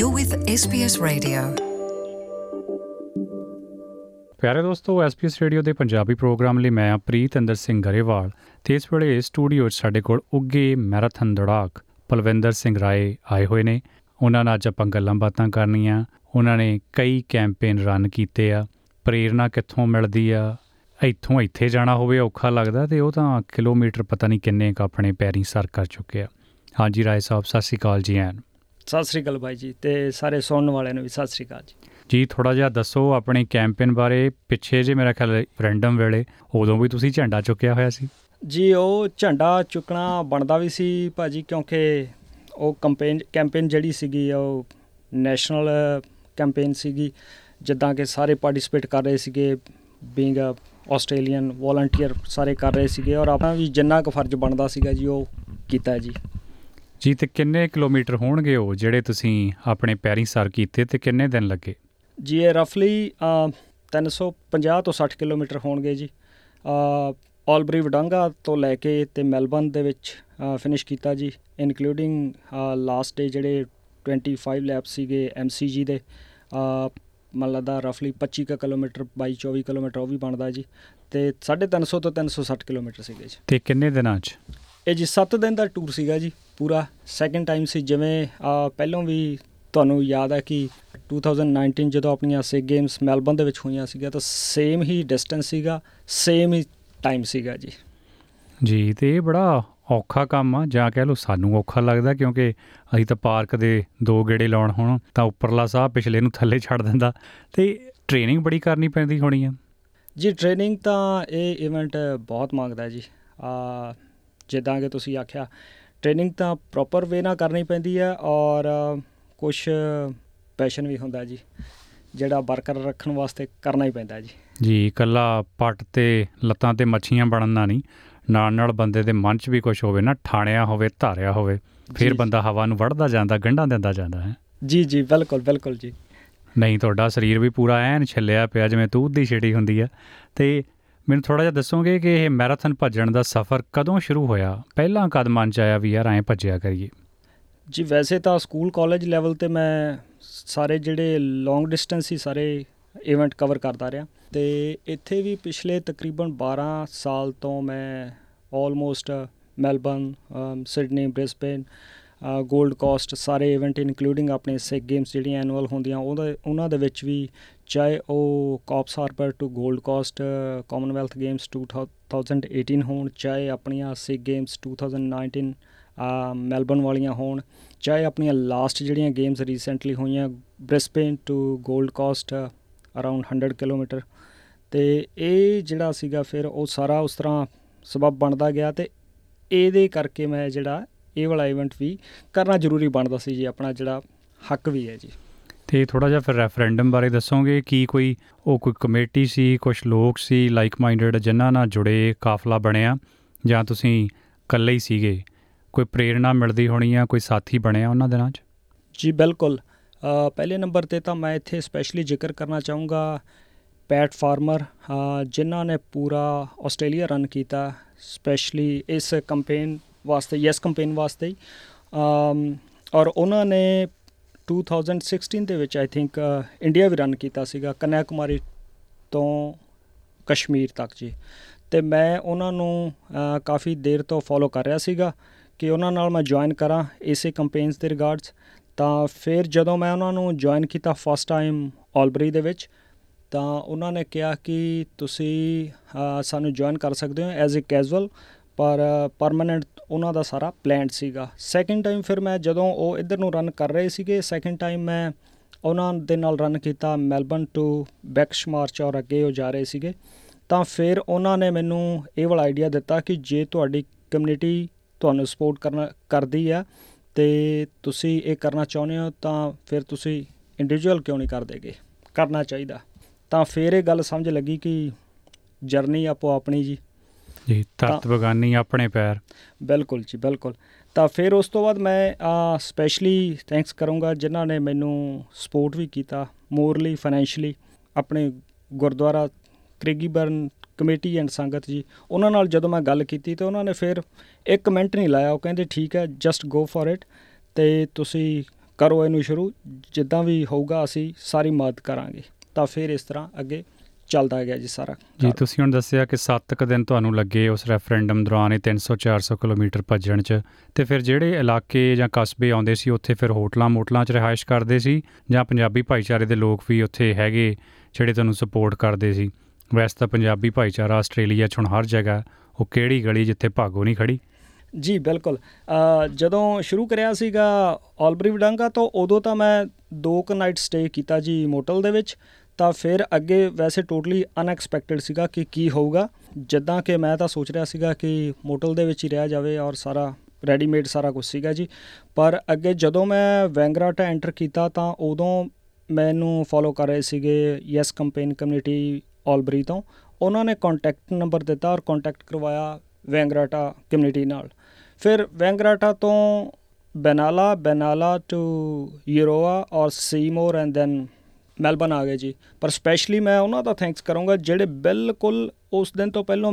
You're with SBS Radio. ਪਿਆਰੇ ਦੋਸਤੋ SPS radio ਦੇ ਪੰਜਾਬੀ ਪ੍ਰੋਗਰਾਮ ਲਈ ਮੈਂ ਪ੍ਰੀਤ ਅੰਦਰ ਸਿੰਘ ਗਰੇਵਾਲ ਤੇ ਇਸ ਵੇਲੇ ਸਟੂਡੀਓ 'ਚ ਸਾਡੇ ਕੋਲ ਉੱਗੇ ਮੈਰਾਥਨ ਦੌੜਾਕ ਪਲਵਿੰਦਰ ਸਿੰਘ ਰਾਏ ਆਏ ਹੋਏ ਨੇ। ਉਹਨਾਂ ਨਾਲ ਅੱਜ ਆਪਾਂ ਗੱਲਾਂ ਬਾਤਾਂ ਕਰਨੀਆਂ। ਉਹਨਾਂ ਨੇ ਕਈ ਕੈਂਪੇਨ ਰਨ ਕੀਤੇ ਆ। ਪ੍ਰੇਰਣਾ ਕਿੱਥੋਂ ਮਿਲਦੀ ਆ? ਇੱਥੋਂ ਇੱਥੇ ਜਾਣਾ ਹੋਵੇ ਔਖਾ ਲੱਗਦਾ ਤੇ ਉਹ ਤਾਂ ਕਿਲੋਮੀਟਰ ਪਤਾ ਨਹੀਂ ਕਿੰਨੇ ਕ ਆਪਣੇ ਪੈਰੀਂ ਸਰ ਕਰ ਚੁੱਕੇ ਆ। ਹਾਂਜੀ, ਰਾਏ ਸਾਹਿਬ, ਸਤਿ ਸ਼੍ਰੀ ਅਕਾਲ ਜੀ ਐਨ ਸਤਿ ਸ੍ਰੀ ਅਕਾਲ ਬਾਈ ਜੀ ਤੇ ਸਾਰੇ ਸੁਣਨ ਵਾਲਿਆਂ ਨੂੰ ਵੀ ਸਤਿ ਸ੍ਰੀ ਅਕਾਲ ਜੀ। ਜੀ ਥੋੜਾ ਜਿਹਾ ਦੱਸੋ ਆਪਣੇ ਕੈਂਪੇਨ ਬਾਰੇ। ਪਿੱਛੇ ਜੇ ਮੇਰਾ ਖਿਆਲ ਰੈਂਡਮ ਵੇਲੇ ਉਦੋਂ ਵੀ ਤੁਸੀਂ ਝੰਡਾ ਚੁੱਕਿਆ ਹੋਇਆ ਸੀ? ਜੀ ਉਹ ਝੰਡਾ ਚੁੱਕਣਾ ਬਣਦਾ ਵੀ ਸੀ ਭਾਜੀ ਕਿਉਂਕਿ ਉਹ ਕੈਂਪੇਨ ਕੈਂਪੇਨ ਜਿਹੜੀ ਸੀਗੀ ਉਹ ਨੈਸ਼ਨਲ ਕੈਂਪੇਨ ਸੀਗੀ। ਜਿੱਦਾਂ ਕਿ ਸਾਰੇ ਪਾਰਟਿਸਿਪੇਟ ਕਰ ਰਹੇ ਸੀਗੇ ਬੀਇੰਗ ਅ ਆਸਟ੍ਰੇਲੀਅਨ ਵੋਲੰਟੀਅਰ ਸਾਰੇ ਕਰ ਰਹੇ ਸੀਗੇ ਔਰ ਆਪਣਾ ਵੀ ਜਿੰਨਾ ਕੁ ਫਰਜ਼ ਬਣਦਾ ਸੀਗਾ ਜੀ ਉਹ ਕੀਤਾ ਜੀ। ਜੀ ਤੇ ਕਿੰਨੇ ਕਿਲੋਮੀਟਰ ਹੋਣਗੇ ਉਹ ਜਿਹੜੇ ਤੁਸੀਂ ਆਪਣੇ ਪੈਰੀਂ ਸਰ ਕੀਤੇ ਤੇ ਕਿੰਨੇ ਦਿਨ ਲੱਗੇ? ਜੀ ਇਹ ਰਫਲੀ 350 ਤੋਂ 60 ਕਿਲੋਮੀਟਰ ਹੋਣਗੇ ਜੀ। ਆਲਬਰੀ ਵਡਾਂਗਾ ਤੋਂ ਲੈ ਕੇ ਤੇ ਮੈਲਬਨ ਦੇ ਵਿੱਚ ਫਿਨਿਸ਼ ਕੀਤਾ ਜੀ ਇਨਕਲੂਡਿੰਗ ਲਾਸਟ ਡੇ ਜਿਹੜੇ 25 ਲੈਪਸ ਸੀਗੇ ਐਮਸੀਜੀ ਦੇ ਮੰਨ ਲਦਾ ਰਫਲੀ 25 ਕੁ ਕਿਲੋਮੀਟਰ 22 24 ਕਿਲੋਮੀਟਰ ਉਹ ਵੀ ਬਣਦਾ ਜੀ। ਤੇ 350 ਤੋਂ 360 ਕਿਲੋਮੀਟਰ ਸੀਗੇ ਜੀ। ਤੇ ਕਿੰਨੇ ਦਿਨਾਂ 'ਚ? ਇਹ ਜੀ 7 ਦਿਨ ਦਾ ਟੂਰ ਸੀਗਾ ਜੀ ਪੂਰਾ ਸੈਕੰਡ ਟਾਈਮ ਸੀ ਜਿਵੇਂ ਪਹਿਲੋਂ ਵੀ ਤੁਹਾਨੂੰ ਯਾਦ ਹੈ ਕਿ 2019 ਜਦੋਂ ਆਪਣੀਆਂ ਸੇ ਗੇਮਸ ਮੈਲਬਨ ਦੇ ਵਿੱਚ ਹੋਈਆਂ ਸੀਗਾ ਤਾਂ ਸੇਮ ਹੀ ਡਿਸਟੈਂਸ ਸੀਗਾ ਸੇਮ ਹੀ ਟਾਈਮ ਸੀਗਾ ਜੀ। ਜੀ ਤੇ ਇਹ ਬੜਾ ਔਖਾ ਕੰਮ ਆ ਜਾਂ ਕਹਿ ਲਓ ਸਾਨੂੰ ਔਖਾ ਲੱਗਦਾ ਕਿਉਂਕਿ ਅਸੀਂ ਤਾਂ ਪਾਰਕ ਦੇ ਦੋ ਗੇੜੇ ਲਾਉਣ ਹੋਣ ਤਾਂ ਉੱਪਰਲਾ ਸਾਹ ਪਿਛਲੇ ਨੂੰ ਥੱਲੇ ਛੱਡ ਦਿੰਦਾ ਤੇ ਟ੍ਰੇਨਿੰਗ ਬੜੀ ਕਰਨੀ ਪੈਂਦੀ ਹੋਣੀ ਆ। ਜੀ ਟ੍ਰੇਨਿੰਗ ਤਾਂ ਇਹ ਇਵੈਂਟ ਬਹੁਤ ਮੰਗਦਾ ਜੀ। ਆ ਜਿੱਦਾਂ ਕਿ ਤੁਸੀਂ ਆਖਿਆ ਟ੍ਰੇਨਿੰਗ ਤਾਂ ਪ੍ਰੋਪਰ ਵੇ ਨਾਲ ਕਰਨੀ ਪੈਂਦੀ ਹੈ ਔਰ ਕੁਝ ਪੈਸ਼ਨ ਵੀ ਹੁੰਦਾ ਜੀ ਜਿਹੜਾ ਬਰਕਰਾਰ ਰੱਖਣ ਵਾਸਤੇ ਕਰਨਾ ਹੀ ਪੈਂਦਾ ਜੀ। ਜੀ ਇਕੱਲਾ ਪੱਟ ਤੇ ਲੱਤਾਂ ਤੇ ਮੱਛੀਆਂ ਬਣਨ ਦਾ ਨਹੀਂ ਨਾਲ ਨਾਲ ਬੰਦੇ ਦੇ ਮਨ 'ਚ ਵੀ ਕੁਝ ਹੋਵੇ ਨਾ ਠਾਣਿਆ ਹੋਵੇ ਧਾਰਿਆ ਹੋਵੇ ਫਿਰ। ਬੰਦਾ ਹਵਾ ਨੂੰ ਵੜਦਾ ਜਾਂਦਾ ਗੰਢਾਂ ਦਿੰਦਾ ਜਾਂਦਾ ਹੈ। ਜੀ ਜੀ ਬਿਲਕੁਲ ਬਿਲਕੁਲ ਜੀ। ਨਹੀਂ ਤੁਹਾਡਾ ਸਰੀਰ ਵੀ ਪੂਰਾ ਐਨ ਛਿੱਲਿਆ ਪਿਆ ਜਿਵੇਂ ਤੂਤ ਦੀ ਛਿੜੀ ਹੁੰਦੀ ਆ ਤੇ ਮੈਨੂੰ ਥੋੜਾ ਜਿਹਾ ਦੱਸੋਗੇ ਕਿ ਇਹ ਮੈਰਾਥਨ ਭੱਜਣ ਦਾ ਸਫ਼ਰ ਕਦੋਂ ਸ਼ੁਰੂ ਹੋਇਆ? ਪਹਿਲਾਂ ਕਦ ਮਨ ਚ ਆਇਆ ਵੀ ਯਾਰ ਐਂ ਭੱਜਿਆ ਕਰੀਏ। ਜੀ ਵੈਸੇ ਤਾਂ ਸਕੂਲ ਕਾਲਜ ਲੈਵਲ ਤੇ ਮੈਂ ਸਾਰੇ ਜਿਹੜੇ ਲੌਂਗ ਡਿਸਟੈਂਸ ਸੀ ਸਾਰੇ ਇਵੈਂਟ ਕਵਰ ਕਰਦਾ ਰਿਹਾ ਤੇ ਇੱਥੇ ਵੀ ਪਿਛਲੇ ਤਕਰੀਬਨ 12 ਸਾਲ ਤੋਂ ਮੈਂ almost Melbourne um, Sydney Brisbane 골ਡ ਕੋਸਟ ਸਾਰੇ ਇਵੈਂਟ ਇਨਕਲੂਡਿੰਗ ਆਪਣੇ ਸਿਕ ਗੇਮਸ ਜਿਹੜੀਆਂ ਐਨੂਅਲ ਹੁੰਦੀਆਂ ਉਹਦੇ ਉਹਨਾਂ ਦੇ ਵਿੱਚ ਵੀ ਚਾਹੇ ਉਹ ਕਾਪਸ ਹਾਰਬਰ ਟੂ 골ਡ ਕੋਸਟ, ਕਾਮਨਵੈਲਥ ਗੇਮਸ 2018 ਹੋਣ, ਚਾਹੇ ਆਪਣੀਆਂ ਸਿਕ ਗੇਮਸ 2019 ਆ ਮੈਲਬਨ ਵਾਲੀਆਂ ਹੋਣ, ਚਾਹੇ ਆਪਣੀਆਂ ਲਾਸਟ ਜਿਹੜੀਆਂ ਗੇਮਸ ਰੀਸੈਂਟਲੀ ਹੋਈਆਂ ਬ੍ਰਿਸਬੇਨ ਟੂ 골ਡ ਕੋਸਟ ਅਰਾਊਂਡ 100 ਕਿਲੋਮੀਟਰ ਤੇ ਇਹ ਜਿਹੜਾ ਸੀਗਾ ਫਿਰ ਉਹ ਸਾਰਾ ਉਸ ਤਰ੍ਹਾਂ ਸਬਬ ਬਣਦਾ ਗਿਆ ਤੇ ਇਹਦੇ ਕਰਕੇ ਮੈਂ ਜਿਹੜਾ ਇਹ ਵਾਲਾ ਇਵੈਂਟ ਵੀ ਕਰਨਾ ਜ਼ਰੂਰੀ ਬਣਦਾ ਸੀ ਜੀ, ਆਪਣਾ ਜਿਹੜਾ ਹੱਕ ਵੀ ਹੈ ਜੀ। ਤੇ ਥੋੜਾ ਜਿਹਾ ਫਿਰ ਰੈਫਰੈਂਡਮ ਬਾਰੇ ਦੱਸੋਗੇ? ਕੀ ਕੋਈ ਉਹ ਕੋਈ ਕਮੇਟੀ ਸੀ ਕੁਝ ਲੋਕ ਸੀ ਲਾਈਕ ਮਾਈਂਡਡ ਜਿਨ੍ਹਾਂ ਨਾਲ ਜੁੜੇ ਕਾਫਲਾ ਬਣਿਆ? ਜਾਂ ਤੁਸੀਂ ਇਕੱਲੇ ਹੀ ਸੀਗੇ? ਕੋਈ ਪ੍ਰੇਰਣਾ ਮਿਲਦੀ ਹੋਣੀ ਆ ਕੋਈ ਸਾਥੀ ਬਣਿਆ ਉਹਨਾਂ ਦਿਨਾਂ 'ਚ? ਜੀ ਬਿਲਕੁਲ। ਅ, ਪਹਿਲੇ ਨੰਬਰ ਤੇ ਤਾਂ ਮੈਂ ਇੱਥੇ ਸਪੈਸ਼ਲੀ ਜ਼ਿਕਰ ਕਰਨਾ ਚਾਹੂੰਗਾ ਪੈਟ ਫਾਰਮਰ ਅ, ਜਿਨ੍ਹਾਂ ਨੇ ਪੂਰਾ ਆਸਟ੍ਰੇਲੀਆ ਰਨ ਕੀਤਾ ਸਪੈਸ਼ਲੀ ਇਸ ਕੈਂਪੇਨ ਵਾਸਤੇ ਯੈਸ ਕੈਂਪੇਨ ਵਾਸਤੇ ਹੀ। ਅਮ, ਔਰ ਉਹਨਾਂ ਨੇ 2016 ਦੇ ਵਿੱਚ ਆਈ ਥਿੰਕ ਇੰਡੀਆ ਵੀ ਰਨ ਕੀਤਾ ਸੀਗਾ ਕੰਨਿਆ ਕੁਮਾਰੀ ਤੋਂ ਕਸ਼ਮੀਰ ਤੱਕ ਜੀ। ਤੇ ਮੈਂ ਉਹਨਾਂ ਨੂੰ ਅ, ਕਾਫੀ ਦੇਰ ਤੋਂ ਫੋਲੋ ਕਰ ਰਿਹਾ ਸੀਗਾ ਕਿ ਉਹਨਾਂ ਨਾਲ ਮੈਂ ਜੁਆਇਨ ਕਰਾਂ ਇਸੇ ਕੈਂਪੇਨਸ ਦੇ ਰਿਗਾਰਡਸ ਤਾਂ ਫਿਰ ਜਦੋਂ ਮੈਂ ਉਹਨਾਂ ਨੂੰ ਜੁਆਇਨ ਕੀਤਾ ਫਸਟ ਟਾਈਮ ਆਲਬਰੀ ਦੇ ਵਿੱਚ ਤਾਂ ਉਹਨਾਂ ਨੇ ਕਿਹਾ ਕਿ ਤੁਸੀਂ ਅ, ਸਾਨੂੰ ਜੁਆਇਨ ਕਰ ਸਕਦੇ ਹੋ ਐਜ਼ ਅ ਕੈਜੂਅਲ ਪਰ ਪਰਮਨੈਂਟ ਉਹਨਾਂ ਦਾ ਸਾਰਾ ਪਲਾਨ ਸੀਗਾ। ਸੈਕਿੰਡ ਟਾਈਮ ਫਿਰ ਮੈਂ ਜਦੋਂ ਉਹ ਇੱਧਰ ਨੂੰ ਰਨ ਕਰ ਰਹੇ ਸੀਗੇ ਸੈਕਿੰਡ ਟਾਈਮ ਮੈਂ ਉਹਨਾਂ ਦੇ ਨਾਲ ਰਨ ਕੀਤਾ ਮੈਲਬਨ ਟੂ ਬੈਕਸ਼ਮਾਰਚ ਔਰ ਅੱਗੇ ਉਹ ਜਾ ਰਹੇ ਸੀਗੇ। ਤਾਂ ਫਿਰ ਉਹਨਾਂ ਨੇ ਮੈਨੂੰ ਇਹ ਵਾਲਾ ਆਈਡੀਆ ਦਿੱਤਾ ਕਿ ਜੇ ਤੁਹਾਡੀ ਕਮਿਊਨਿਟੀ ਤੁਹਾਨੂੰ ਸਪੋਰਟ ਕਰਨਾ, ਕਰਦੀ ਆ ਤੇ ਤੁਸੀਂ ਇਹ ਕਰਨਾ ਚਾਹੁੰਦੇ ਹੋ ਤਾਂ ਫਿਰ ਤੁਸੀਂ ਇੰਡੀਵਿਜੂਅਲ ਕਿਉਂ ਨਹੀਂ ਕਰਦੇਗੇ ਕਰਨਾ ਚਾਹੀਦਾ। ਤਾਂ ਫਿਰ ਇਹ ਗੱਲ ਸਮਝ ਲੱਗੀ ਕਿ ਜਰਨੀ ਆਪੋ ਆਪਣੀ ਜੀ। ਜੀ ਧਰਤ ਬਗਾਨੀ ਆਪਣੇ ਪੈਰ। ਬਿਲਕੁਲ ਜੀ ਬਿਲਕੁਲ। ਤਾਂ ਫਿਰ ਉਸ ਤੋਂ ਬਾਅਦ ਮੈਂ ਸਪੈਸ਼ਲੀ ਥੈਂਕਸ ਕਰੂੰਗਾ ਜਿਨ੍ਹਾਂ ਨੇ ਮੈਨੂੰ ਸਪੋਰਟ ਵੀ ਕੀਤਾ ਮੋਰਲੀ ਫਾਈਨੈਂਸ਼ਲੀ ਆਪਣੇ ਗੁਰਦੁਆਰਾ ਕ੍ਰਿਗੀਬਰਨ ਕਮੇਟੀ ਐਂਡ ਸੰਗਤ ਜੀ ਉਹਨਾਂ ਨਾਲ ਜਦੋਂ ਮੈਂ ਗੱਲ ਕੀਤੀ ਤੇ ਉਹਨਾਂ ਨੇ ਫਿਰ ਇੱਕ ਕਮੈਂਟ ਨਹੀਂ ਲਾਇਆ ਉਹ ਕਹਿੰਦੇ ਠੀਕ ਹੈ ਜਸਟ ਗੋ ਫॉर ਇਟ ਤੇ ਤੁਸੀਂ ਕਰੋ ਇਹਨੂੰ ਸ਼ੁਰੂ ਜਿੱਦਾਂ ਵੀ ਹੋਊਗਾ ਅਸੀਂ ਸਾਰੀ ਮਦਦ ਕਰਾਂਗੇ। ਤਾਂ ਫਿਰ ਇਸ ਤਰ੍ਹਾਂ ਅੱਗੇ ਚੱਲਦਾ ਗਿਆ ਜੀ ਸਾਰਾ ਜੀ ਤੁਸੀਂ ਹੁਣ ਦੱਸਿਆ ਕਿ 7 ਕ ਦਿਨ ਤੁਹਾਨੂੰ ਲੱਗੇ ਉਸ ਰੈਫਰੈਂਡਮ ਦੌਰਾਨ ਇਹ 300 400 ਕਿਲੋਮੀਟਰ ਭੱਜਣ 'ਚ। ਤੇ ਫਿਰ ਜਿਹੜੇ ਇਲਾਕੇ ਜਾਂ ਕਸਬੇ ਆਉਂਦੇ ਸੀ ਉੱਥੇ ਫਿਰ ਹੋਟਲਾਂ ਮੋਟਲਾਂ 'ਚ ਰਿਹਾਇਸ਼ ਕਰਦੇ ਸੀ ਜਾਂ ਪੰਜਾਬੀ ਭਾਈਚਾਰੇ ਦੇ ਲੋਕ ਵੀ ਉੱਥੇ ਹੈਗੇ ਜਿਹੜੇ ਤੁਹਾਨੂੰ ਸਪੋਰਟ ਕਰਦੇ ਸੀ? ਵੈਸੇ ਤਾਂ ਪੰਜਾਬੀ ਭਾਈਚਾਰਾ ਆਸਟ੍ਰੇਲੀਆ 'ਚ ਹੁਣ ਹਰ ਜਗ੍ਹਾ ਉਹ ਕਿਹੜੀ ਗਲੀ ਜਿੱਥੇ ਭਾਗੋ ਨਹੀਂ ਖੜੀ ਜੀ ਬਿਲਕੁਲ। ਜਦੋਂ ਸ਼ੁਰੂ ਕਰਿਆ ਸੀਗਾ ਆਲਬਰੀ ਵਡਾਂਗਾ ਤੋਂ ਉਦੋਂ ਤਾਂ ਮੈਂ ਦੋ ਕੁ ਨਾਈਟ ਸਟੇ ਕੀਤਾ ਜੀ ਮੋਟਲ ਦੇ ਵਿੱਚ। ਤਾਂ ਫਿਰ ਅੱਗੇ ਵੈਸੇ ਟੋਟਲੀ ਅਨਐਕਸਪੈਕਟਡ ਸੀਗਾ ਕਿ ਕੀ ਹੋਊਗਾ। ਜਿੱਦਾਂ ਕਿ ਮੈਂ ਤਾਂ ਸੋਚ ਰਿਹਾ ਸੀਗਾ ਕਿ ਮੋਟਲ ਦੇ ਵਿੱਚ ਹੀ ਰਹਿ ਜਾਵੇ ਔਰ ਸਾਰਾ ਰੈਡੀਮੇਡ ਸਾਰਾ ਕੁਝ ਸੀਗਾ ਜੀ। ਪਰ ਅੱਗੇ ਜਦੋਂ ਮੈਂ ਵੈਂਗਰਾਟਾ ਐਂਟਰ ਕੀਤਾ ਤਾਂ ਉਦੋਂ ਮੈਨੂੰ ਫੋਲੋ ਕਰ ਰਹੇ ਸੀਗੇ ਯੈਸ ਕੰਪੇਨ ਕਮਿਊਨਿਟੀ ਆਲਬਰੀ ਤੋਂ। ਉਹਨਾਂ ਨੇ ਕੰਟੈਕਟ ਨੰਬਰ ਦਿੱਤਾ ਔਰ ਕੰਟੈਕਟ ਕਰਵਾਇਆ ਵੈਂਗਰਾਟਾ ਕਮਿਊਨਿਟੀ ਨਾਲ। ਫਿਰ ਵੈਂਗਰਾਟਾ ਤੋਂ ਬੈਨਾਲਾ ਬੈਨਾਲਾ ਟੂ ਯੂਰੋਆ ਔਰ ਸੀਮੋਰ ਐਂਡ ਦੈਨ ਮੈਲਬਨ ਆ ਗਏ ਜੀ। ਪਰ ਸਪੈਸ਼ਲੀ ਮੈਂ ਉਹਨਾਂ ਦਾ ਥੈਂਕਸ ਕਰੂੰਗਾ ਜਿਹੜੇ ਬਿਲਕੁਲ ਉਸ ਦਿਨ ਤੋਂ ਪਹਿਲਾਂ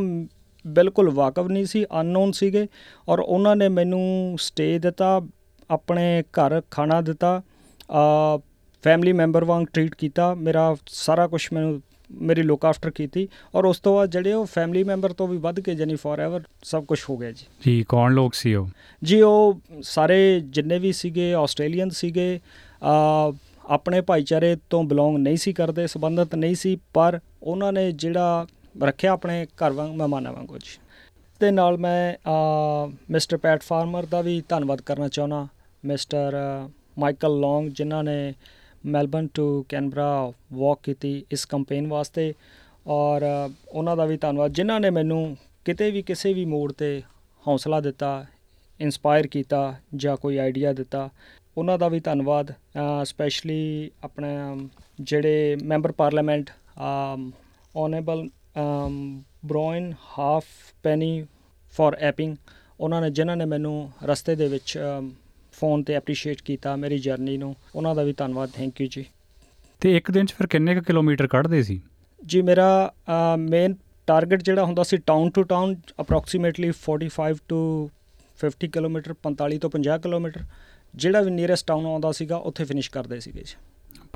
ਬਿਲਕੁਲ ਵਾਕਫ ਨਹੀਂ ਸੀ ਅਨਨੋਨ ਸੀਗੇ ਔਰ ਉਹਨਾਂ ਨੇ ਮੈਨੂੰ ਸਟੇ ਦਿੱਤਾ ਆਪਣੇ ਘਰ ਖਾਣਾ ਦਿੱਤਾ ਫੈਮਿਲੀ ਮੈਂਬਰ ਵਾਂਗ ਟਰੀਟ ਕੀਤਾ ਮੇਰਾ ਸਾਰਾ ਕੁਝ ਮੈਨੂੰ ਮੇਰੀ ਲੁੱਕ ਆਫਟਰ ਕੀਤੀ ਔਰ ਉਸ ਤੋਂ ਬਾਅਦ ਜਿਹੜੇ ਉਹ ਫੈਮਿਲੀ ਮੈਂਬਰ ਤੋਂ ਵੀ ਵੱਧ ਕੇ ਜਾਨੀ ਫੋਰਐਵਰ ਸਭ ਕੁਝ ਹੋ ਗਿਆ ਜੀ। ਜੀ ਕੌਣ ਲੋਕ ਸੀ ਉਹ? ਜੀ ਉਹ ਸਾਰੇ ਜਿੰਨੇ ਵੀ ਸੀਗੇ ਆਸਟ੍ਰੇਲੀਅਨ ਸੀਗੇ ਅ, ਆਪਣੇ ਭਾਈਚਾਰੇ ਤੋਂ ਬਿਲੋਂਗ ਨਹੀਂ ਸੀ ਕਰਦੇ ਸੰਬੰਧਤ ਨਹੀਂ ਸੀ ਪਰ ਉਹਨਾਂ ਨੇ ਜਿਹੜਾ ਰੱਖਿਆ ਆਪਣੇ ਘਰ ਵਾਂਗ ਮਹਿਮਾਨਾਂ ਵਾਂਗੂ ਜੀ। ਤੇ ਨਾਲ ਮੈਂ ਮਿਸਟਰ ਪੈਟ ਫਾਰਮਰ ਦਾ ਵੀ ਧੰਨਵਾਦ ਕਰਨਾ ਚਾਹੁੰਦਾ। ਮਿਸਟਰ ਮਾਈਕਲ ਲੌਂਗ ਜਿਨ੍ਹਾਂ ਨੇ ਮੈਲਬਨ ਟੂ ਕੈਨਬਰਾ ਵਾਕ ਕੀਤੀ ਇਸ ਕੰਪੇਨ ਵਾਸਤੇ। ਔਰ ਅ, ਉਹਨਾਂ ਦਾ ਵੀ ਧੰਨਵਾਦ ਜਿਨ੍ਹਾਂ ਨੇ ਮੈਨੂੰ ਕਿਤੇ ਵੀ ਕਿਸੇ ਵੀ ਮੋੜ ਤੇ ਹੌਸਲਾ ਦਿੱਤਾ ਇਨਸਪਾਇਰ ਕੀਤਾ ਜਾਂ ਕੋਈ ਆਈਡੀਆ ਦਿੱਤਾ। ਉਹਨਾਂ ਦਾ ਵੀ ਧੰਨਵਾਦ। ਸਪੈਸ਼ਲੀ ਆਪਣੇ ਜਿਹੜੇ member parliament honourable Brian Halfpenny for for ਐਪਿੰਗ ਉਹਨਾਂ ਨੇ ਜਿਨ੍ਹਾਂ ਨੇ ਮੈਨੂੰ ਰਸਤੇ ਦੇ ਵਿੱਚ ਫੋਨ ਤੇ ਐਪਰੀਸ਼ੀਏਟ ਕੀਤਾ ਮੇਰੀ ਜਰਨੀ ਨੂੰ ਉਹਨਾਂ ਦਾ ਵੀ ਧੰਨਵਾਦ। ਥੈਂਕ ਯੂ ਜੀ। ਤੇ ਇੱਕ ਦਿਨ 'ਚ ਫਿਰ ਕਿੰਨੇ ਕੁ ਕਿਲੋਮੀਟਰ ਕੱਢਦੇ ਸੀ? ਜੀ ਮੇਰਾ ਮੇਨ ਟਾਰਗੇਟ ਜਿਹੜਾ ਹੁੰਦਾ ਸੀ town to town approximately 45 to 50 kilometre 45 ਤੋਂ 50 ਕਿਲੋਮੀਟਰ। ਜਿਹੜਾ ਵੀ ਨੀਅਰੈਸਟ ਟਾਊਨ ਆਉਂਦਾ ਸੀਗਾ ਉੱਥੇ ਫਿਨਿਸ਼ ਕਰਦੇ ਸੀਗੇ ਜੀ।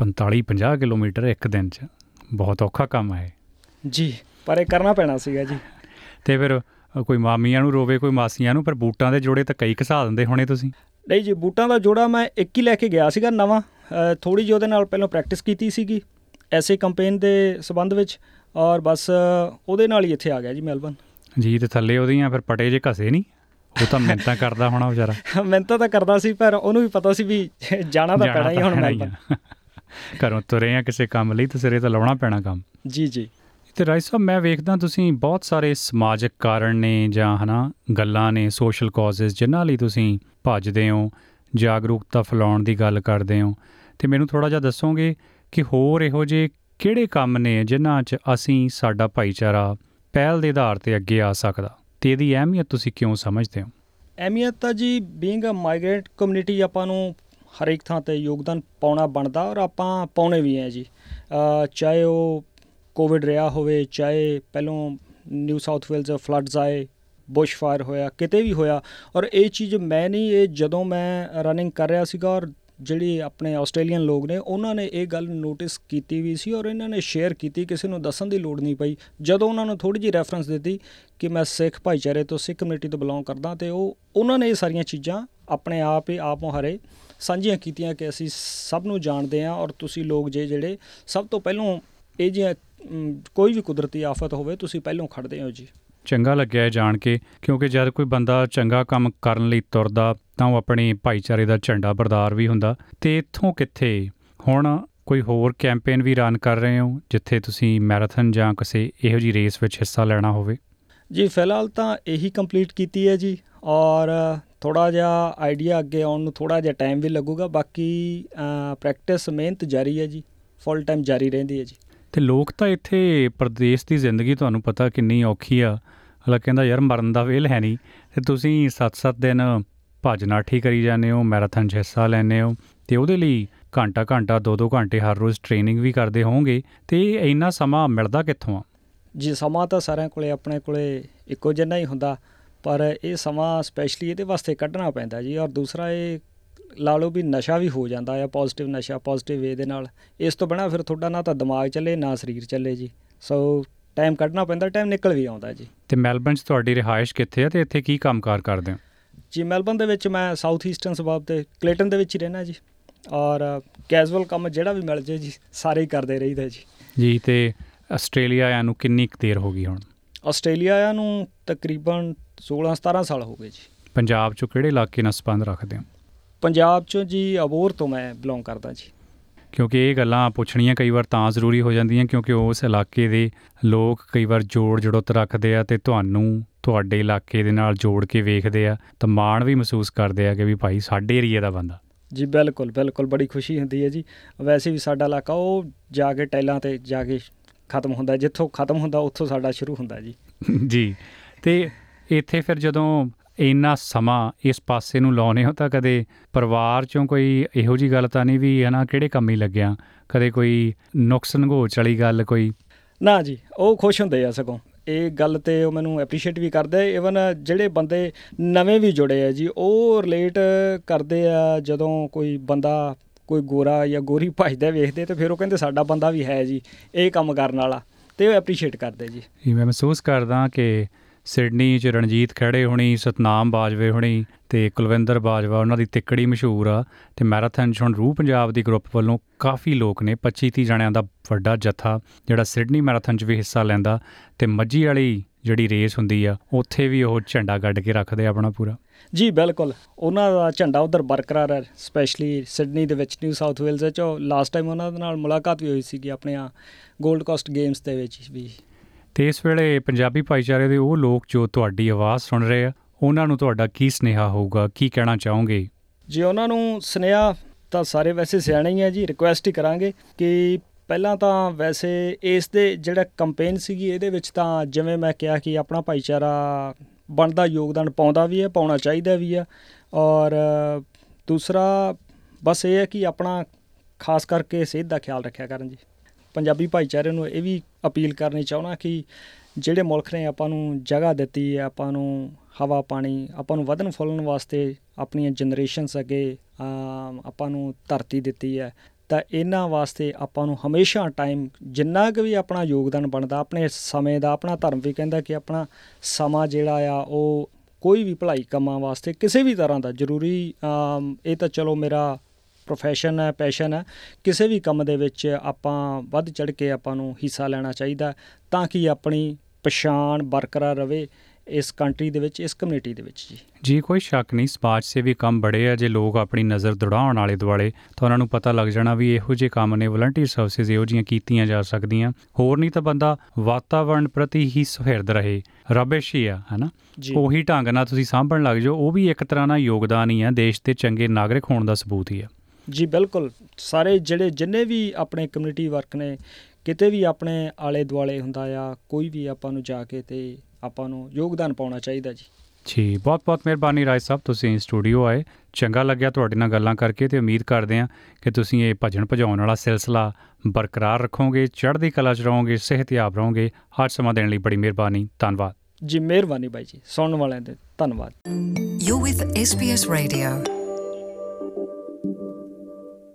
45 50 ਕਿਲੋਮੀਟਰ ਇੱਕ ਦਿਨ 'ਚ। ਬਹੁਤ ਔਖਾ ਕੰਮ ਹੈ ਜੀ ਪਰ ਇਹ ਕਰਨਾ ਪੈਣਾ ਸੀਗਾ ਜੀ। ਤੇ ਫਿਰ ਕੋਈ ਮਾਮੀਆਂ ਨੂੰ ਰੋਵੇ ਕੋਈ ਮਾਸੀਆਂ ਨੂੰ ਪਰ ਬੂਟਾਂ ਦੇ ਜੋੜੇ ਤਾਂ ਕਈ ਘਸਾ ਦਿੰਦੇ ਹੋਣੇ ਤੁਸੀਂ। ਨਹੀਂ ਜੀ ਬੂਟਾਂ ਦਾ ਜੋੜਾ ਮੈਂ ਇੱਕ ਹੀ ਲੈ ਕੇ ਗਿਆ ਸੀਗਾ ਨਵਾਂ। ਥੋੜੀ ਜਿਹੀ ਉਹਦੇ ਨਾਲ ਪਹਿਲਾਂ ਪ੍ਰੈਕਟਿਸ ਕੀਤੀ ਸੀਗੀ ਐਸੇ ਕੰਪੇਨ ਦੇ ਸਬੰਧ ਵਿੱਚ ਔਰ ਬਸ ਉਹਦੇ ਨਾਲ ਹੀ ਇੱਥੇ ਆ ਗਿਆ ਜੀ ਮੈਲਬਨ ਜੀ ਤੇ ਥੱਲੇ ਉਹਦੀਆਂ ਫਿਰ ਪਟੇ ਜੇ ਘਸੇ ਨਹੀਂ ਉਹ ਤਾਂ ਮਿਹਨਤਾਂ ਕਰਦਾ ਹੋਣਾ ਵਿਚਾਰਾ। ਮਿਹਨਤ ਤਾਂ ਕਰਦਾ ਸੀ ਪਰ ਉਹਨੂੰ ਵੀ ਪਤਾ ਸੀ ਵੀ ਜਾਣਾ ਤਾਂ ਪੈਣਾ ਹੀ ਹੁਣ ਆ। ਘਰੋਂ ਤੁਰੇ ਆ ਕਿਸੇ ਕੰਮ ਲਈ ਤੇ ਸਿਰੇ ਤਾਂ ਲਾਉਣਾ ਪੈਣਾ ਕੰਮ। ਜੀ ਜੀ। ਤੇ ਰਾਈ ਸਾਹਿਬ ਮੈਂ ਵੇਖਦਾ ਤੁਸੀਂ ਬਹੁਤ ਸਾਰੇ ਸਮਾਜਿਕ ਕਾਰਨ ਨੇ ਜਾਂ ਹਨਾ ਗੱਲਾਂ ਨੇ ਸੋਸ਼ਲ ਕਾਜ਼ਸ ਜਿਨ੍ਹਾਂ ਲਈ ਤੁਸੀਂ ਭੱਜਦੇ ਹੋ ਜਾਗਰੂਕਤਾ ਫੈਲਾਉਣ ਦੀ ਗੱਲ ਕਰਦੇ ਹੋ। ਤੇ ਮੈਨੂੰ ਥੋੜਾ ਜਿਹਾ ਦੱਸੋਗੇ ਕਿ ਹੋਰ ਇਹੋ ਜਿਹੇ ਕਿਹੜੇ ਕੰਮ ਨੇ ਜਿਨ੍ਹਾਂ 'ਚ ਅਸੀਂ ਸਾਡਾ ਭਾਈਚਾਰਾ ਪਹਿਲ ਦੇ ਆਧਾਰ ਤੇ ਅੱਗੇ ਆ ਸਕਦਾ? ਤੇ ਇਹਦੀ ਅਹਿਮੀਅਤ ਤੁਸੀਂ ਕਿਉਂ ਸਮਝਦੇ ਹੋ? ਅਹਿਮੀਅਤ ਤਾਂ ਜੀ ਬੀਇੰਗ ਅ ਮਾਈਗ੍ਰੇਟ ਕਮਿਊਨਿਟੀ ਆਪਾਂ ਨੂੰ ਹਰੇਕ ਥਾਂ ਤੇ ਯੋਗਦਾਨ ਪਾਉਣਾ ਬਣਦਾ ਔਰ ਆਪਾਂ ਪਾਉਣੇ ਵੀ ਹੈ ਜੀ। ਅ, ਚਾਹੇ ਉਹ ਕੋਵਿਡ ਰਿਹਾ ਹੋਵੇ ਚਾਹੇ ਪਹਿਲੋਂ ਨਿਊ ਸਾਊਥ ਵੇਲਜ਼ ਫਲੱਡਸ ਆਏ ਬੁਸ਼ ਫਾਇਰ ਹੋਇਆ ਕਿਤੇ ਵੀ ਹੋਇਆ ਔਰ ਇਹ ਚੀਜ਼ ਮੈਂ ਨਹੀਂ ਇਹ ਜਦੋਂ ਮੈਂ ਰਨਿੰਗ ਕਰ ਰਿਹਾ ਸੀਗਾ ਔਰ ਜਿਹੜੀ ਆਪਣੇ ਆਸਟ੍ਰੇਲੀਅਨ ਲੋਕ ਨੇ ਉਹਨਾਂ ਨੇ ਇਹ ਗੱਲ ਨੋਟਿਸ ਕੀਤੀ ਵੀ ਸੀ ਔਰ ਇਹਨਾਂ ਨੇ ਸ਼ੇਅਰ ਕੀਤੀ ਕਿਸੇ ਨੂੰ ਦੱਸਣ ਦੀ ਲੋੜ ਨਹੀਂ ਪਈ। ਜਦੋਂ ਉਹਨਾਂ ਨੂੰ ਥੋੜੀ ਜਿਹੀ ਰੈਫਰੈਂਸ ਦਿੱਤੀ ਕਿ ਮੈਂ ਸਿੱਖ ਭਾਈਚਾਰੇ ਤੋਂ ਸਿੱਖ ਕਮਿਊਨਿਟੀ ਤੋਂ ਬਿਲੋਂਗ ਕਰਦਾ ਤੇ ਉਹ ਉਹਨਾਂ ਨੇ ਇਹ ਸਾਰੀਆਂ ਚੀਜ਼ਾਂ ਆਪਣੇ ਆਪ ਹੀ ਆਪ ਮੁਹਾਰੇ ਸਾਂਝੀਆਂ ਕੀਤੀਆਂ ਕਿ ਅਸੀਂ ਸਭ ਨੂੰ ਜਾਣਦੇ ਹਾਂ ਔਰ ਤੁਸੀਂ ਲੋਕ ਜੇ ਜਿਹੜੇ ਸਭ ਤੋਂ ਪਹਿਲਾਂ ਇਹ ਜਿਹੀਆਂ ਅਮ, ਕੋਈ ਵੀ ਕੁਦਰਤੀ ਆਫਤ ਹੋਵੇ ਤੁਸੀਂ ਪਹਿਲਾਂ ਖੜਦੇ ਹੋ ਜੀ। ਚੰਗਾ ਲੱਗਿਆ ਜਾਣ ਕੇ ਕਿਉਂਕਿ ਜਦ ਕੋਈ ਬੰਦਾ ਚੰਗਾ ਕੰਮ ਕਰਨ ਲਈ ਤੁਰਦਾ ਤਾਂ ਉਹ ਆਪਣੇ ਭਾਈਚਾਰੇ ਦਾ ਝੰਡਾ ਬਰਦਾਰ ਵੀ ਹੁੰਦਾ। ਤੇ ਇੱਥੋਂ ਕਿੱਥੇ? ਹੁਣ ਕੋਈ ਹੋਰ ਕੈਂਪੇਨ ਵੀ ਰਨ ਕਰ ਰਹੇ ਹੋ ਜਿੱਥੇ ਤੁਸੀਂ ਮੈਰਾਥਨ ਜਾਂ ਕਿਸੇ ਇਹੋ ਜੀ ਰੇਸ ਵਿੱਚ ਹਿੱਸਾ ਲੈਣਾ ਹੋਵੇ? ਜੀ ਫਿਲਹਾਲ ਤਾਂ ਇਹੀ ਕੰਪਲੀਟ ਕੀਤੀ ਹੈ ਜੀ ਔਰ ਥੋੜਾ ਜਿਹਾ ਆਈਡੀਆ ਅੱਗੇ ਆਉਣ ਨੂੰ ਥੋੜਾ ਜਿਹਾ ਟਾਈਮ ਵੀ ਲੱਗੂਗਾ ਬਾਕੀ ਪ੍ਰੈਕਟਿਸ ਮਿਹਨਤ ਜਾਰੀ ਹੈ ਜੀ ਫੁੱਲ ਟਾਈਮ ਜਾਰੀ ਰਹਿੰਦੀ ਹੈ ਜੀ। ਤੇ ਲੋਕ ਤਾਂ ਇੱਥੇ ਪ੍ਰਦੇਸ਼ ਦੀ ਜ਼ਿੰਦਗੀ ਤੁਹਾਨੂੰ ਪਤਾ ਕਿੰਨੀ ਔਖੀ ਆ ਅਗਲਾ ਕਹਿੰਦਾ, ਯਾਰ, ਮਰਨ ਦਾ ਵੇਲ ਹੈ ਨਹੀਂ। ਤੇ ਤੁਸੀਂ 7-7 ਦਿਨ ਭੱਜ ਨਾਠੀ ਕਰੀ ਜਾਂਦੇ ਹੋ, ਮੈਰਾਥਨ 'ਚ ਹਿੱਸਾ ਲੈਂਦੇ ਹੋ ਤੇ ਉਹਦੇ ਲਈ ਘੰਟਾ ਘੰਟਾ 2-2 ਘੰਟੇ ਹਰ ਰੋਜ਼ ਟ੍ਰੇਨਿੰਗ ਵੀ ਕਰਦੇ ਹੋਵੋਗੇ ਤੇ ਇਹ ਇੰਨਾ ਸਮਾਂ ਮਿਲਦਾ ਕਿੱਥੋਂ ਆ? ਜੀ, ਸਮਾਂ ਤਾਂ ਸਾਰਿਆਂ ਕੋਲੇ, ਆਪਣੇ ਕੋਲੇ ਇੱਕੋ ਜਿਹਾ ਹੀ ਹੁੰਦਾ, ਪਰ ਇਹ ਸਮਾਂ ਸਪੈਸ਼ਲੀ ਇਹਦੇ ਵਾਸਤੇ ਕੱਢਣਾ ਪੈਂਦਾ ਜੀ। ਔਰ ਦੂਸਰਾ, ਇਹ ਲਾ ਲਓ ਵੀ ਨਸ਼ਾ ਵੀ ਹੋ ਜਾਂਦਾ ਆ ਪੋਜ਼ਿਟਿਵ ਨਸ਼ਾ ਪੋਜ਼ਿਟਿਵ ਵੇ ਦੇ ਨਾਲ। ਇਸ ਤੋਂ ਬਿਨਾ ਫਿਰ ਤੁਹਾਡਾ ਨਾ ਤਾਂ ਦਿਮਾਗ ਚੱਲੇ, ਨਾ ਸਰੀਰ ਚੱਲੇ ਜੀ। ਸੋ ਟਾਈਮ ਕੱਢਣਾ ਪੈਂਦਾ ਟਾਈਮ ਨਿਕਲ ਵੀ ਆਉਂਦਾ ਜੀ। ਤੇ ਮੈਲਬਨ 'ਚ ਤੁਹਾਡੀ ਰਿਹਾਇਸ਼ ਕਿੱਥੇ ਹੈ ਤੇ ਇੱਥੇ ਕੀ ਕੰਮਕਾਰ ਕਰਦੇ ਹੋ? ਜੀ ਮੈਲਬਨ ਦੇ ਵਿੱਚ ਮੈਂ ਸਾਊਥ ਈਸਟਰਨ ਸਬਾਬ ਤੇ ਕਲੇਟਨ ਦੇ ਵਿੱਚ ਹੀ ਰਹਿਣਾ ਜੀ। ਔਰ ਕੈਜੂਅਲ ਕੰਮ ਜਿਹੜਾ ਵੀ ਮਿਲ ਜੇ ਜੀ ਸਾਰੇ ਹੀ ਕਰਦੇ ਰਹੀਦਾ ਜੀ। ਜੀ ਤੇ ਆਸਟ੍ਰੇਲੀਆ ਆਇਆਂ ਨੂੰ ਕਿੰਨੀ ਕੁ ਦੇਰ ਹੋ ਗਈ ਹੁਣ? ਆਸਟ੍ਰੇਲੀਆ ਨੂੰ ਤਕਰੀਬਨ 16 17 ਸਾਲ ਹੋ ਗਏ ਜੀ। ਪੰਜਾਬ 'ਚੋਂ ਕਿਹੜੇ ਇਲਾਕੇ ਨਾਲ ਸੰਬੰਧ ਰੱਖਦੇ ਹੋ? ਪੰਜਾਬ ਚੋਂ ਜੀ ਅਬੋਰ ਤੋਂ ਮੈਂ ਬਿਲੋਂਗ ਕਰਦਾ ਜੀ। ਕਿਉਂਕਿ ਇਹ ਗੱਲਾਂ ਪੁੱਛਣੀਆਂ ਕਈ ਵਾਰ ਤਾਂ ਜ਼ਰੂਰੀ ਹੋ ਜਾਂਦੀਆਂ ਕਿਉਂਕਿ ਉਸ ਇਲਾਕੇ ਦੇ ਲੋਕ ਕਈ ਵਾਰ ਜੋੜ ਜੜੁੱਤ ਰੱਖਦੇ ਆ ਤੇ ਤੁਹਾਨੂੰ ਤੁਹਾਡੇ ਇਲਾਕੇ ਦੇ ਨਾਲ ਜੋੜ ਕੇ ਵੇਖਦੇ ਆ ਤਾਂ ਮਾਣ ਵੀ ਮਹਿਸੂਸ ਕਰਦੇ ਆ ਕਿ ਵੀ ਭਾਈ ਸਾਡੇ ਏਰੀਆ ਦਾ ਬੰਦਾ। ਜੀ ਬਿਲਕੁਲ ਬਿਲਕੁਲ ਬੜੀ ਖੁਸ਼ੀ ਹੁੰਦੀ ਹੈ ਜੀ। ਵੈਸੇ ਵੀ ਸਾਡਾ ਇਲਾਕਾ ਉਹ ਜਾ ਕੇ ਟੈਲਾਂ ਤੇ ਜਾ ਕੇ ਖਤਮ ਹੁੰਦਾ ਜਿੱਥੋਂ ਖਤਮ ਹੁੰਦਾ ਉੱਥੋਂ ਸਾਡਾ ਸ਼ੁਰੂ ਹੁੰਦਾ ਜੀ। ਜੀ ਤੇ ਇੱਥੇ ਫਿਰ ਜਦੋਂ ਇੰਨਾ ਸਮਾਂ ਇਸ ਪਾਸੇ ਨੂੰ ਲਾਉਨੇ ਹੋ ਤਾਂ ਕਦੇ ਪਰਿਵਾਰ ਚੋਂ ਕੋਈ ਇਹੋ ਜੀ ਗੱਲ ਤਾਂ ਨਹੀਂ ਵੀ ਹਨਾ ਕਿਹੜੇ ਕੰਮ ਹੀ ਲੱਗਿਆ? ਕਦੇ ਕੋਈ ਨੁਕਸ ਨਗੋਚ ਵਾਲੀ ਗੱਲ ਕੋਈ? ਨਾ ਜੀ ਉਹ ਖੁਸ਼ ਹੁੰਦੇ ਆ ਸਗੋਂ। ਇਹ ਗੱਲ ਤੇ ਉਹ ਮੈਨੂੰ ਐਪਰੀਸ਼ੀਏਟ ਵੀ ਕਰਦੇ ਇਵਨ ਜਿਹੜੇ ਬੰਦੇ ਨਵੇਂ ਵੀ ਜੁੜੇ ਆ ਜੀ ਉਹ ਰਿਲੇਟ ਕਰਦੇ ਆ ਜਦੋਂ ਕੋਈ ਬੰਦਾ ਕੋਈ ਗੋਰਾ ਜਾਂ ਗੋਰੀ ਭਜਦਾ ਵੇਖਦੇ ਤੇ ਫਿਰ ਉਹ ਕਹਿੰਦੇ ਸਾਡਾ ਬੰਦਾ ਵੀ ਹੈ ਜੀ ਇਹ ਕੰਮ ਕਰਨ ਵਾਲਾ ਤੇ ਉਹ ਐਪਰੀਸ਼ੀਏਟ ਕਰਦੇ ਜੀ। ਮੈਂ ਮਹਿਸੂਸ ਕਰਦਾ ਕਿ ਸਿਡਨੀ ਚ ਰਣਜੀਤ ਖੜੇ ਹੋਣੀ, ਸਤਨਾਮ ਬਾਜਵੇ ਹੋਣੀ ਤੇ ਕੁਲਵਿੰਦਰ ਬਾਜਵਾ, ਉਹਨਾਂ ਦੀ ਤਿੱਕੜੀ ਮਸ਼ਹੂਰ ਆ ਤੇ ਮੈਰਾਥਨ 'ਚ ਹੁਣ ਰੂਹ ਪੰਜਾਬ ਦੀ ਗਰੁੱਪ ਵੱਲੋਂ ਕਾਫੀ ਲੋਕ ਨੇ 25 30 ਜਣਿਆਂ ਦਾ ਵੱਡਾ ਜਥਾ, ਜਿਹੜਾ ਸਿਡਨੀ ਮੈਰਾਥਨ 'ਚ ਵੀ ਹਿੱਸਾ ਲੈਂਦਾ ਤੇ ਮੱਜੀ ਵਾਲੀ ਜਿਹੜੀ ਰੇਸ ਹੁੰਦੀ ਆ, ਉੱਥੇ ਵੀ ਉਹ ਝੰਡਾ ਗੱਡ ਕੇ ਰੱਖਦੇ ਆ ਆਪਣਾ ਪੂਰਾ। ਜੀ, ਬਿਲਕੁਲ। ਉਹਨਾਂ ਦਾ ਝੰਡਾ ਉਧਰ ਬਰਕਰਾਰ ਹੈ ਸਪੈਸ਼ਲੀ ਸਿਡਨੀ ਦੇ ਵਿੱਚ ਨਿਊ ਸਾਊਥ ਵੇਲਜ਼ ਵਿੱਚ। ਉਹ ਲਾਸਟ ਟਾਈਮ ਉਹਨਾਂ ਦੇ ਨਾਲ ਮੁਲਾਕਾਤ ਵੀ ਹੋਈ ਸੀਗੀ ਆਪਣੇ ਆ 골ਡ ਕੋਸਟ ਗੇਮਸ ਦੇ ਵਿੱਚ ਵੀ। ਤੇ ਇਸ ਵੇਲੇ ਪੰਜਾਬੀ ਭਾਈਚਾਰੇ ਦੇ ਉਹ ਲੋਕ ਜੋ ਤੁਹਾਡੀ ਆਵਾਜ਼ ਸੁਣ ਰਹੇ ਆ, ਉਹਨਾਂ ਨੂੰ ਤੁਹਾਡਾ ਕੀ ਸਨੇਹਾ ਹੋਊਗਾ, ਕੀ ਕਹਿਣਾ ਚਾਹੋਗੇ? ਜੀ ਉਹਨਾਂ ਨੂੰ ਸੁਨੇਹਾ ਤਾਂ ਸਾਰੇ ਵੈਸੇ ਸਿਆਣੇ ਹੀ ਆ ਜੀ ਰਿਕੁਐਸਟ ਹੀ ਕਰਾਂਗੇ ਕਿ ਪਹਿਲਾਂ ਤਾਂ ਵੈਸੇ ਇਸ ਦੇ ਜਿਹੜਾ ਕੈਂਪੇਨ ਸੀਗੀ ਇਹਦੇ ਵਿੱਚ ਤਾਂ ਜਿਵੇਂ ਮੈਂ ਕਿਹਾ ਕਿ ਆਪਣਾ ਭਾਈਚਾਰਾ ਬਣਦਾ, ਯੋਗਦਾਨ ਪਾਉਂਦਾ ਵੀ ਹੈ, ਪਾਉਣਾ ਚਾਹੀਦਾ ਵੀ ਹੈ ਔਰ ਦੂਸਰਾ ਬਸ ਇਹ ਹੈ ਕਿ ਆਪਣਾ ਖਾਸ ਕਰਕੇ ਸਿਹਤ ਦਾ ਖਿਆਲ ਰੱਖਿਆ ਕਰਨ ਜੀ। ਪੰਜਾਬੀ ਭਾਈਚਾਰੇ ਨੂੰ ਇਹ ਵੀ ਅਪੀਲ ਕਰਨੀ ਚਾਹਣਾ ਕਿ ਜਿਹੜੇ ਮੁਲਕ ਨੇ ਆਪਾਂ ਨੂੰ ਜਗ੍ਹਾ ਦਿੱਤੀ ਹੈ ਆਪਾਂ ਨੂੰ ਹਵਾ, ਪਾਣੀ, ਆਪਾਂ ਨੂੰ ਵਧਣ ਫੁੱਲਣ ਵਾਸਤੇ ਆਪਣੀਆਂ ਜਨਰੇਸ਼ਨਸ ਅੱਗੇ ਆਪਾਂ ਨੂੰ ਧਰਤੀ ਦਿੱਤੀ ਹੈ, ਤਾਂ ਇਹਨਾਂ ਵਾਸਤੇ ਆਪਾਂ ਨੂੰ ਹਮੇਸ਼ਾ ਟਾਈਮ ਜਿੰਨਾ ਕੁ ਵੀ ਆਪਣਾ ਯੋਗਦਾਨ ਬਣਦਾ, ਆਪਣੇ ਸਮੇਂ ਦਾ, ਆਪਣਾ ਧਰਮ ਵੀ ਕਹਿੰਦਾ ਕਿ ਆਪਣਾ ਸਮਾਂ ਜਿਹੜਾ ਆ, ਉਹ ਕੋਈ ਵੀ ਭਲਾਈ ਕੰਮਾਂ ਵਾਸਤੇ ਕਿਸੇ ਵੀ ਤਰ੍ਹਾਂ ਦਾ ਜ਼ਰੂਰੀ ਇਹ ਤਾਂ ਚਲੋ ਮੇਰਾ ਪ੍ਰੋਫੈਸ਼ਨ ਹੈ ਪੈਸ਼ਨ ਹੈ ਕਿਸੇ ਵੀ ਕੰਮ ਦੇ ਵਿੱਚ ਆਪਾਂ ਵੱਧ ਚੜ ਕੇ ਆਪਾਂ ਨੂੰ ਹਿੱਸਾ ਲੈਣਾ ਚਾਹੀਦਾ ਤਾਂ ਕਿ ਆਪਣੀ ਪਛਾਣ ਬਰਕਰਾਰ ਰਵੇ ਇਸ ਕੰਟਰੀ ਦੇ ਵਿੱਚ ਇਸ ਕਮਿਊਨਿਟੀ ਦੇ ਵਿੱਚ ਜੀ। ਜੀ ਕੋਈ ਸ਼ੱਕ ਨਹੀਂ ਸਮਾਜ ਸੇਵੀ ਕੰਮ ਬੜੇ ਆ ਜੇ ਲੋਕ ਆਪਣੀ ਨਜ਼ਰ ਦੜਾਉਣ ਵਾਲੇ ਦੁਆਲੇ ਤਾਂ ਉਹਨਾਂ ਨੂੰ ਪਤਾ ਲੱਗ ਜਾਣਾ ਵੀ ਇਹੋ ਜਿਹੇ ਕੰਮ ਨੇ ਵਲੰਟੀਅਰ ਸਰਵਿਸਿਜ਼ ਇਹੋ ਜੀਆਂ ਕੀਤੀਆਂ ਜਾ ਸਕਦੀਆਂ। ਹੋਰ ਨਹੀਂ ਤਾਂ ਬੰਦਾ ਵਾਤਾਵਰਣ ਪ੍ਰਤੀ ਹੀ ਸੁਹਿਰਦ ਰਹੇ ਰਬਿਸ਼ ਹੀ ਆ ਹਨਾ? ਉਹੀ ਢੰਗ ਨਾਲ ਤੁਸੀਂ ਸਾਂਭਣ ਲੱਗ ਜਾਓ ਉਹ ਵੀ ਇੱਕ ਤਰ੍ਹਾਂ ਨਾਲ ਯੋਗਦਾਨ ਹੀ ਆ ਦੇਸ਼ ਦੇ ਚੰਗੇ ਨਾਗਰਿਕ ਹੋਣ ਦਾ ਸਬੂਤ ਹੀ ਆ। ਜੀ ਬਿਲਕੁਲ। ਸਾਰੇ ਜਿਹੜੇ ਜਿੰਨੇ ਵੀ ਆਪਣੇ ਕਮਿਊਨਿਟੀ ਵਰਕ ਨੇ ਕਿਤੇ ਵੀ ਆਪਣੇ ਆਲੇ ਦੁਆਲੇ ਹੁੰਦਾ ਆ ਕੋਈ ਵੀ ਆਪਾਂ ਨੂੰ ਜਾ ਕੇ ਤੇ ਆਪਾਂ ਨੂੰ ਯੋਗਦਾਨ ਪਾਉਣਾ ਚਾਹੀਦਾ ਜੀ। ਜੀ ਬਹੁਤ ਬਹੁਤ ਮਿਹਰਬਾਨੀ ਰਾਏ ਸਾਹਿਬ ਤੁਸੀਂ ਸਟੂਡੀਓ ਆਏ। ਚੰਗਾ ਲੱਗਿਆ ਤੁਹਾਡੇ ਨਾਲ ਗੱਲਾਂ ਕਰਕੇ ਤੇ ਉਮੀਦ ਕਰਦੇ ਹਾਂ ਕਿ ਤੁਸੀਂ ਇਹ ਭਜਨ ਭਜਾਉਣ ਵਾਲਾ ਸਿਲਸਿਲਾ ਬਰਕਰਾਰ ਰੱਖੋਗੇ ਚੜ੍ਹਦੀ ਕਲਾ 'ਚ ਰਹੋਗੇ ਸਿਹਤਯਾਬ ਰਹੋਗੇ। ਹਰ ਸਮਾਂ ਦੇਣ ਲਈ ਬੜੀ ਮਿਹਰਬਾਨੀ। ਧੰਨਵਾਦ। ਜੀ ਮਿਹਰਬਾਨੀ ਬਾਈ ਜੀ। ਸੁਣਨ ਵਾਲਿਆਂ ਦੇ ਧੰਨਵਾਦ। You with SPS radio